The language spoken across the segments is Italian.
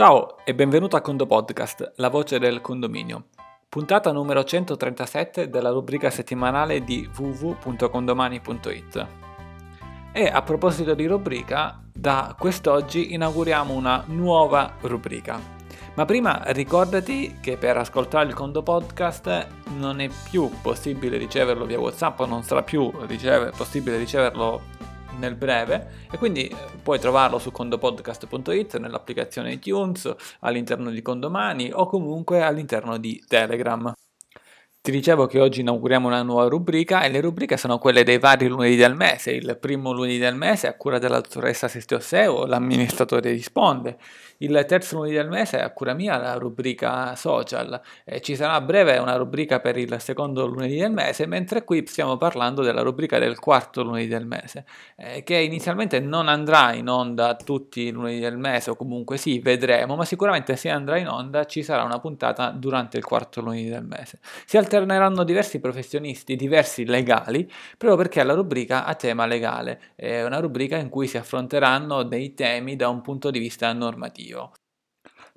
Ciao e benvenuto a Condo Podcast, la voce del condominio. Puntata numero 137 della rubrica settimanale di www.condomani.it. E a proposito di rubrica, da quest'oggi inauguriamo una nuova rubrica. Ma prima ricordati che per ascoltare il Condo Podcast non è più possibile riceverlo via WhatsApp, non sarà più riceve, possibile riceverlo nel breve e quindi eh, puoi trovarlo su condopodcast.it nell'applicazione iTunes, all'interno di Condomani o comunque all'interno di Telegram. Ti dicevo che oggi inauguriamo una nuova rubrica e le rubriche sono quelle dei vari lunedì del mese. Il primo lunedì del mese a cura della dottoressa Sestio Seo, l'amministratore risponde. Il terzo lunedì del mese è a cura mia la rubrica social. E ci sarà a breve una rubrica per il secondo lunedì del mese, mentre qui stiamo parlando della rubrica del quarto lunedì del mese, eh, che inizialmente non andrà in onda tutti i lunedì del mese, o comunque sì, vedremo, ma sicuramente se andrà in onda ci sarà una puntata durante il quarto lunedì del mese. Si alterneranno diversi professionisti, diversi legali, proprio perché la rubrica ha tema legale. È una rubrica in cui si affronteranno dei temi da un punto di vista normativo.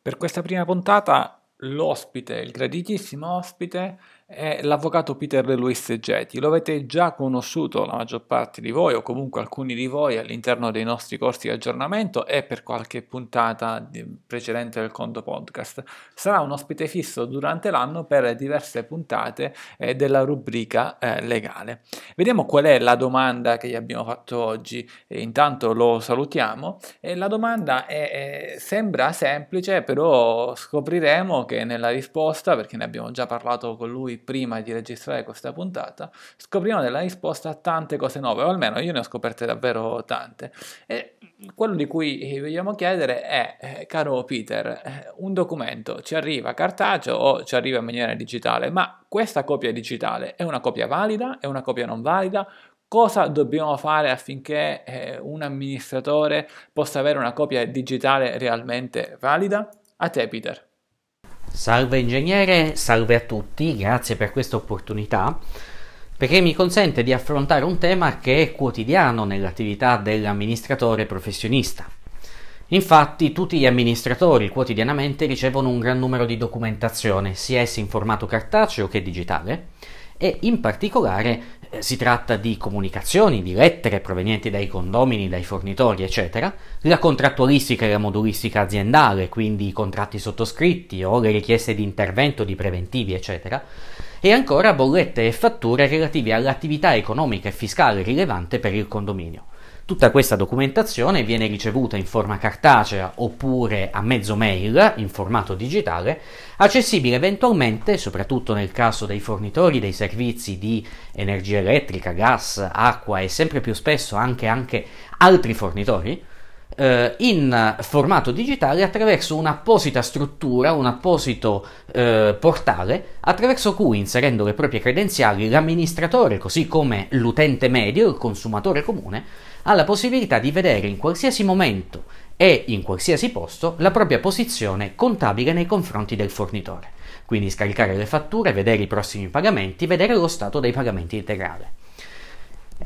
Per questa prima puntata l'ospite, il graditissimo ospite, è l'avvocato Peter De Luis Geti. Lo avete già conosciuto la maggior parte di voi o comunque alcuni di voi all'interno dei nostri corsi di aggiornamento e per qualche puntata precedente del Conto Podcast. Sarà un ospite fisso durante l'anno per diverse puntate eh, della rubrica eh, legale. Vediamo qual è la domanda che gli abbiamo fatto oggi. E intanto lo salutiamo. E la domanda è, è, sembra semplice, però scopriremo che nella risposta, perché ne abbiamo già parlato con lui prima di registrare questa puntata, scopriamo della risposta a tante cose nuove, o almeno io ne ho scoperte davvero tante. E quello di cui vogliamo chiedere è, eh, caro Peter, eh, un documento ci arriva cartaceo o ci arriva in maniera digitale, ma questa copia digitale è una copia valida, è una copia non valida? Cosa dobbiamo fare affinché eh, un amministratore possa avere una copia digitale realmente valida? A te, Peter. Salve ingegnere, salve a tutti, grazie per questa opportunità perché mi consente di affrontare un tema che è quotidiano nell'attività dell'amministratore professionista. Infatti tutti gli amministratori quotidianamente ricevono un gran numero di documentazione, sia essa in formato cartaceo che digitale, e in particolare eh, si tratta di comunicazioni, di lettere provenienti dai condomini, dai fornitori, eccetera, la contrattualistica e la modulistica aziendale, quindi i contratti sottoscritti o le richieste di intervento di preventivi, eccetera, e ancora bollette e fatture relative all'attività economica e fiscale rilevante per il condominio. Tutta questa documentazione viene ricevuta in forma cartacea oppure a mezzo mail in formato digitale, accessibile eventualmente, soprattutto nel caso dei fornitori dei servizi di energia elettrica, gas, acqua e sempre più spesso anche, anche altri fornitori, eh, in formato digitale attraverso un'apposita struttura, un apposito eh, portale attraverso cui inserendo le proprie credenziali l'amministratore, così come l'utente medio, il consumatore comune, ha la possibilità di vedere in qualsiasi momento e in qualsiasi posto la propria posizione contabile nei confronti del fornitore. Quindi scaricare le fatture, vedere i prossimi pagamenti, vedere lo stato dei pagamenti integrale.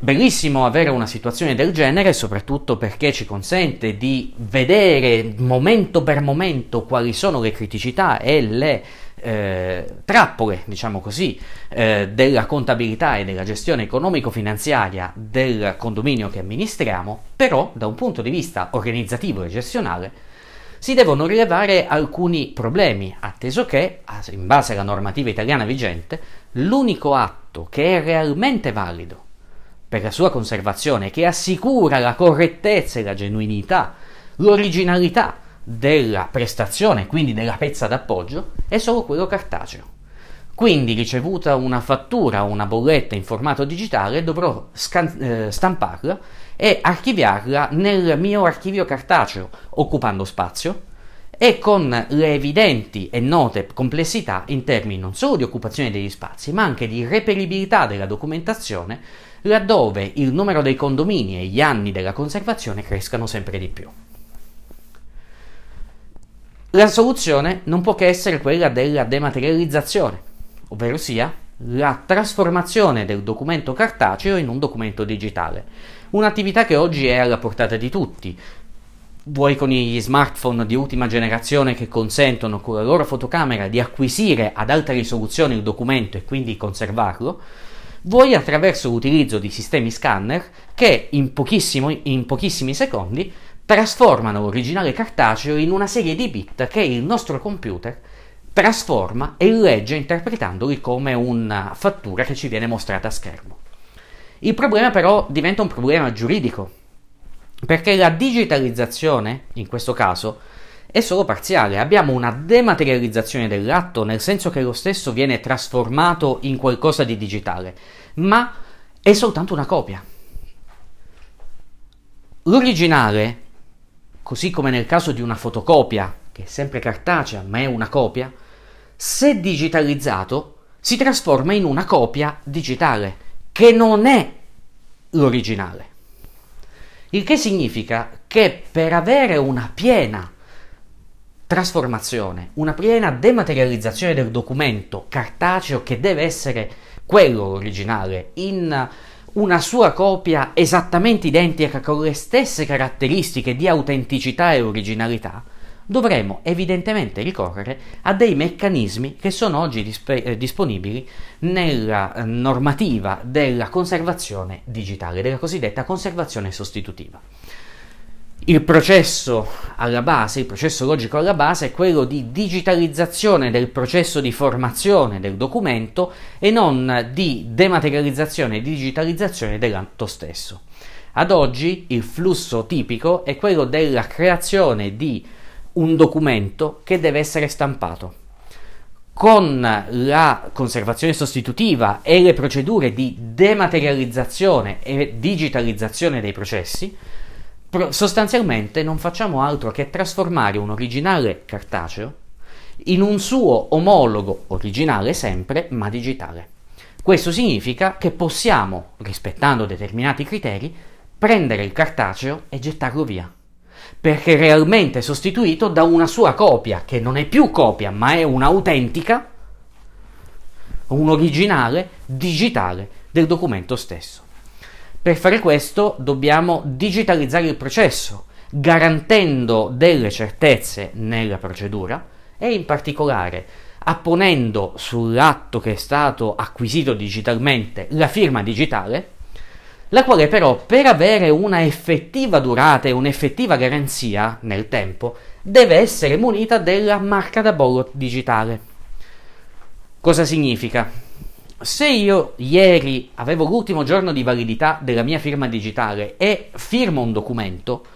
Bellissimo avere una situazione del genere, soprattutto perché ci consente di vedere momento per momento quali sono le criticità e le eh, trappole, diciamo così, eh, della contabilità e della gestione economico-finanziaria del condominio che amministriamo, però da un punto di vista organizzativo e gestionale si devono rilevare alcuni problemi, atteso che, in base alla normativa italiana vigente, l'unico atto che è realmente valido per la sua conservazione, che assicura la correttezza e la genuinità, l'originalità della prestazione, quindi della pezza d'appoggio, è solo quello cartaceo. Quindi, ricevuta una fattura o una bolletta in formato digitale, dovrò scan- eh, stamparla e archiviarla nel mio archivio cartaceo, occupando spazio e con le evidenti e note complessità in termini non solo di occupazione degli spazi, ma anche di reperibilità della documentazione laddove il numero dei condomini e gli anni della conservazione crescano sempre di più. La soluzione non può che essere quella della dematerializzazione, ovvero sia la trasformazione del documento cartaceo in un documento digitale, un'attività che oggi è alla portata di tutti, vuoi con gli smartphone di ultima generazione che consentono con la loro fotocamera di acquisire ad alta risoluzione il documento e quindi conservarlo, vuoi attraverso l'utilizzo di sistemi scanner che in, in pochissimi secondi trasformano l'originale cartaceo in una serie di bit che il nostro computer trasforma e legge interpretandoli come una fattura che ci viene mostrata a schermo. Il problema però diventa un problema giuridico, perché la digitalizzazione, in questo caso, è solo parziale. Abbiamo una dematerializzazione dell'atto, nel senso che lo stesso viene trasformato in qualcosa di digitale, ma è soltanto una copia. L'originale, così come nel caso di una fotocopia, che è sempre cartacea ma è una copia, se digitalizzato si trasforma in una copia digitale, che non è l'originale. Il che significa che per avere una piena trasformazione, una piena dematerializzazione del documento cartaceo che deve essere quello originale in una sua copia esattamente identica con le stesse caratteristiche di autenticità e originalità, dovremo evidentemente ricorrere a dei meccanismi che sono oggi disp- eh, disponibili nella eh, normativa della conservazione digitale, della cosiddetta conservazione sostitutiva. Il processo alla base, il processo logico alla base è quello di digitalizzazione del processo di formazione del documento e non di dematerializzazione e digitalizzazione dell'atto stesso. Ad oggi il flusso tipico è quello della creazione di un documento che deve essere stampato. Con la conservazione sostitutiva e le procedure di dematerializzazione e digitalizzazione dei processi, sostanzialmente non facciamo altro che trasformare un originale cartaceo in un suo omologo originale sempre, ma digitale. Questo significa che possiamo, rispettando determinati criteri, prendere il cartaceo e gettarlo via perché realmente sostituito da una sua copia, che non è più copia, ma è un'autentica, un originale digitale del documento stesso. Per fare questo dobbiamo digitalizzare il processo, garantendo delle certezze nella procedura e in particolare apponendo sull'atto che è stato acquisito digitalmente la firma digitale la quale però per avere una effettiva durata e un'effettiva garanzia nel tempo deve essere munita della marca da bollo digitale. Cosa significa? Se io ieri avevo l'ultimo giorno di validità della mia firma digitale e firmo un documento,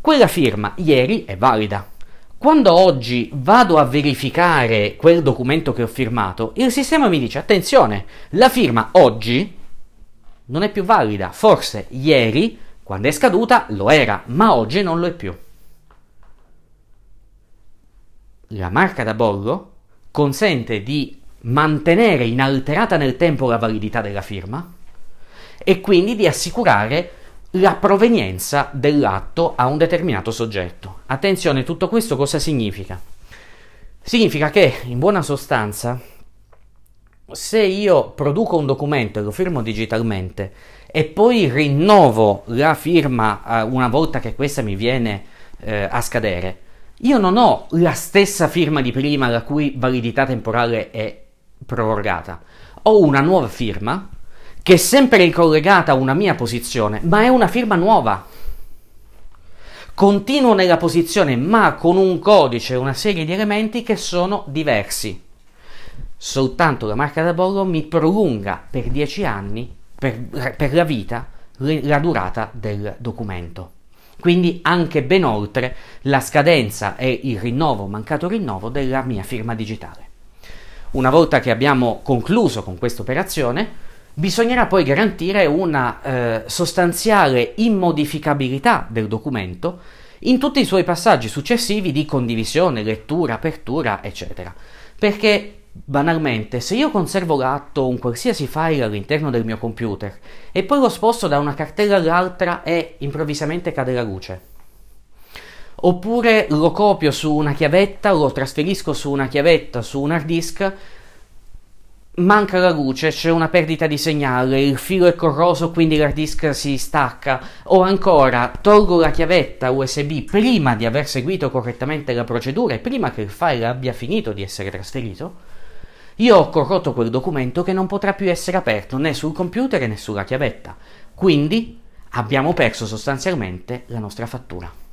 quella firma ieri è valida. Quando oggi vado a verificare quel documento che ho firmato, il sistema mi dice attenzione, la firma oggi non è più valida. Forse ieri, quando è scaduta, lo era, ma oggi non lo è più. La marca da bollo consente di mantenere inalterata nel tempo la validità della firma e quindi di assicurare la provenienza dell'atto a un determinato soggetto. Attenzione, tutto questo cosa significa? Significa che, in buona sostanza, se io produco un documento e lo firmo digitalmente e poi rinnovo la firma eh, una volta che questa mi viene eh, a scadere, io non ho la stessa firma di prima la cui validità temporale è prorogata. Ho una nuova firma che è sempre ricollegata a una mia posizione, ma è una firma nuova. Continuo nella posizione, ma con un codice e una serie di elementi che sono diversi soltanto la marca da bollo mi prolunga per 10 anni, per, per la vita, la durata del documento. Quindi anche ben oltre la scadenza e il rinnovo, mancato rinnovo della mia firma digitale. Una volta che abbiamo concluso con questa operazione, bisognerà poi garantire una eh, sostanziale immodificabilità del documento in tutti i suoi passaggi successivi di condivisione, lettura, apertura, eccetera. Perché Banalmente, se io conservo l'atto un qualsiasi file all'interno del mio computer e poi lo sposto da una cartella all'altra e improvvisamente cade la luce, oppure lo copio su una chiavetta, lo trasferisco su una chiavetta, su un hard disk, manca la luce, c'è una perdita di segnale, il filo è corroso quindi l'hard disk si stacca, o ancora tolgo la chiavetta USB prima di aver seguito correttamente la procedura e prima che il file abbia finito di essere trasferito, io ho corrotto quel documento che non potrà più essere aperto né sul computer né sulla chiavetta. Quindi abbiamo perso sostanzialmente la nostra fattura.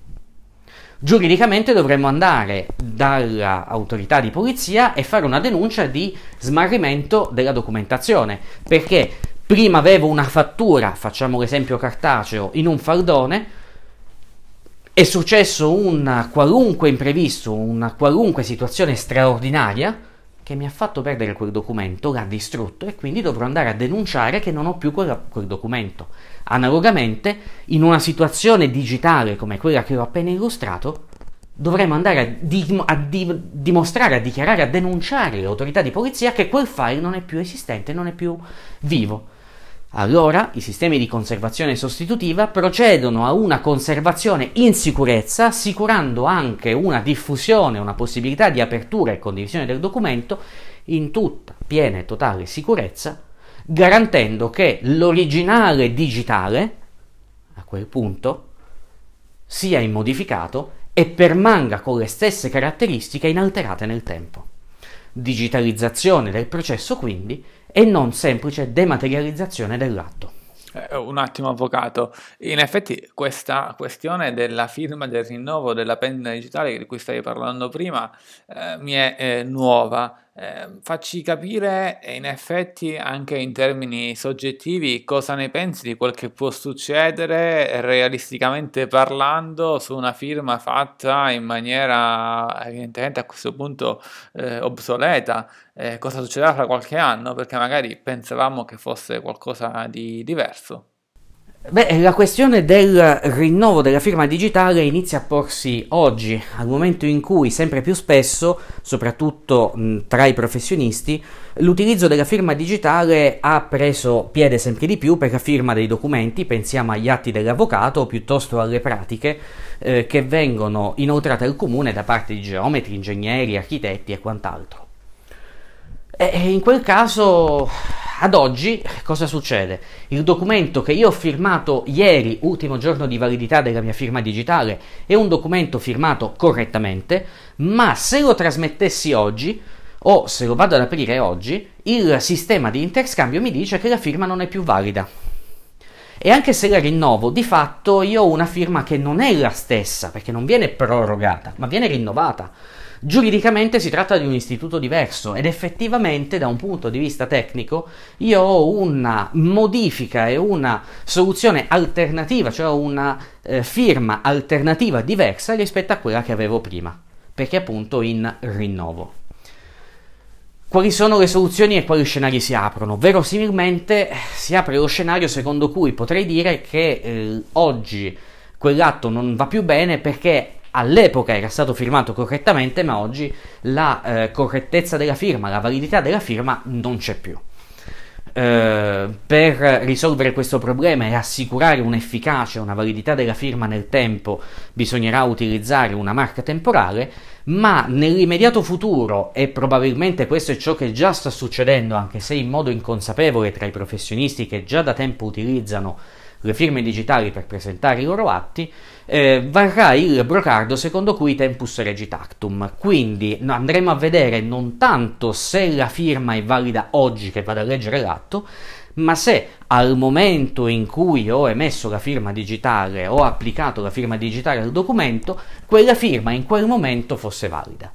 Giuridicamente dovremmo andare dall'autorità di polizia e fare una denuncia di smarrimento della documentazione, perché prima avevo una fattura, facciamo l'esempio cartaceo, in un faldone, è successo un qualunque imprevisto, una qualunque situazione straordinaria, che mi ha fatto perdere quel documento, l'ha distrutto e quindi dovrò andare a denunciare che non ho più quella, quel documento. Analogamente, in una situazione digitale come quella che ho appena illustrato, dovremo andare a, di, a di, dimostrare, a dichiarare, a denunciare le autorità di polizia che quel file non è più esistente, non è più vivo. Allora i sistemi di conservazione sostitutiva procedono a una conservazione in sicurezza, assicurando anche una diffusione, una possibilità di apertura e condivisione del documento in tutta piena e totale sicurezza, garantendo che l'originale digitale, a quel punto, sia immodificato e permanga con le stesse caratteristiche inalterate nel tempo. Digitalizzazione del processo quindi e non semplice dematerializzazione dell'atto. Eh, un attimo, avvocato. In effetti, questa questione della firma del rinnovo della penna digitale di cui stavi parlando prima eh, mi è eh, nuova. Eh, facci capire in effetti anche in termini soggettivi cosa ne pensi di quel che può succedere realisticamente parlando su una firma fatta in maniera evidentemente a questo punto eh, obsoleta. Eh, cosa succederà fra qualche anno? Perché magari pensavamo che fosse qualcosa di diverso. Beh, la questione del rinnovo della firma digitale inizia a porsi oggi, al momento in cui sempre più spesso, soprattutto mh, tra i professionisti, l'utilizzo della firma digitale ha preso piede sempre di più per la firma dei documenti, pensiamo agli atti dell'avvocato piuttosto alle pratiche eh, che vengono inoltrate al comune da parte di geometri, ingegneri, architetti e quant'altro. E in quel caso ad oggi cosa succede? Il documento che io ho firmato ieri, ultimo giorno di validità della mia firma digitale, è un documento firmato correttamente, ma se lo trasmettessi oggi o se lo vado ad aprire oggi, il sistema di interscambio mi dice che la firma non è più valida. E anche se la rinnovo, di fatto io ho una firma che non è la stessa, perché non viene prorogata, ma viene rinnovata. Giuridicamente si tratta di un istituto diverso ed effettivamente da un punto di vista tecnico io ho una modifica e una soluzione alternativa, cioè una eh, firma alternativa diversa rispetto a quella che avevo prima, perché appunto in rinnovo. Quali sono le soluzioni e quali scenari si aprono? Verosimilmente si apre lo scenario secondo cui potrei dire che eh, oggi quell'atto non va più bene perché all'epoca era stato firmato correttamente, ma oggi la eh, correttezza della firma, la validità della firma non c'è più. Eh, per risolvere questo problema e assicurare un'efficacia, una validità della firma nel tempo, bisognerà utilizzare una marca temporale, ma nell'immediato futuro, e probabilmente questo è ciò che già sta succedendo, anche se in modo inconsapevole tra i professionisti che già da tempo utilizzano le firme digitali per presentare i loro atti, eh, varrà il brocardo secondo cui tempus regit actum. Quindi andremo a vedere non tanto se la firma è valida oggi che vado a leggere l'atto, ma se al momento in cui ho emesso la firma digitale, ho applicato la firma digitale al documento, quella firma in quel momento fosse valida.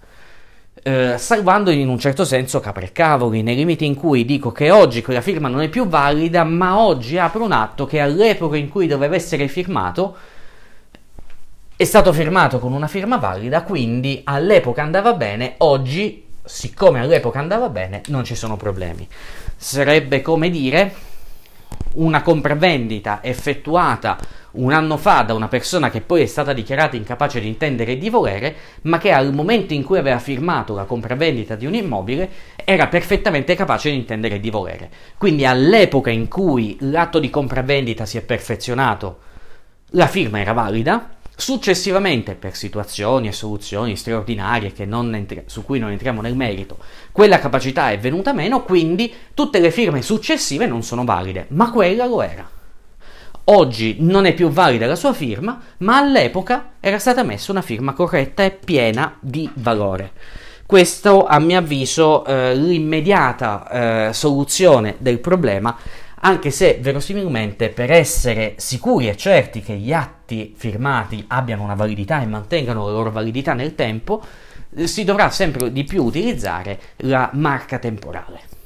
Eh, salvando in un certo senso capre e cavoli, nei limiti in cui dico che oggi quella firma non è più valida, ma oggi apro un atto che all'epoca in cui doveva essere firmato è stato firmato con una firma valida, quindi all'epoca andava bene, oggi, siccome all'epoca andava bene, non ci sono problemi. Sarebbe come dire una compravendita effettuata un anno fa da una persona che poi è stata dichiarata incapace di intendere e di volere, ma che al momento in cui aveva firmato la compravendita di un immobile era perfettamente capace di intendere e di volere. Quindi all'epoca in cui l'atto di compravendita si è perfezionato, la firma era valida, Successivamente, per situazioni e soluzioni straordinarie entri- su cui non entriamo nel merito, quella capacità è venuta meno, quindi tutte le firme successive non sono valide, ma quella lo era. Oggi non è più valida la sua firma, ma all'epoca era stata messa una firma corretta e piena di valore. Questo, a mio avviso, eh, l'immediata eh, soluzione del problema anche se verosimilmente per essere sicuri e certi che gli atti firmati abbiano una validità e mantengano la loro validità nel tempo, si dovrà sempre di più utilizzare la marca temporale.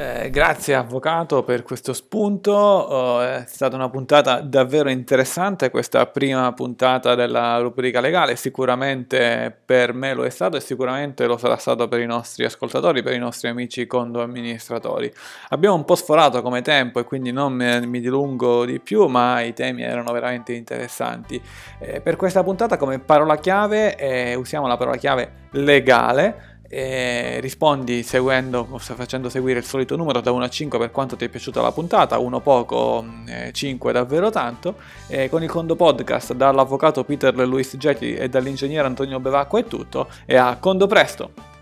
Eh, grazie avvocato per questo spunto, oh, è stata una puntata davvero interessante questa prima puntata della rubrica legale, sicuramente per me lo è stato e sicuramente lo sarà stato per i nostri ascoltatori, per i nostri amici condo amministratori. Abbiamo un po' sforato come tempo e quindi non mi, dilungo di più, ma i temi erano veramente interessanti. Eh, per questa puntata come parola chiave eh, usiamo la parola chiave legale e rispondi seguendo, facendo seguire il solito numero da 1 a 5 per quanto ti è piaciuta la puntata, 1 poco, 5 eh, davvero tanto. E con il Condo Podcast dall'avvocato Peter Luis Getty e dall'ingegnere Antonio Bevacqua è tutto e a Condo presto!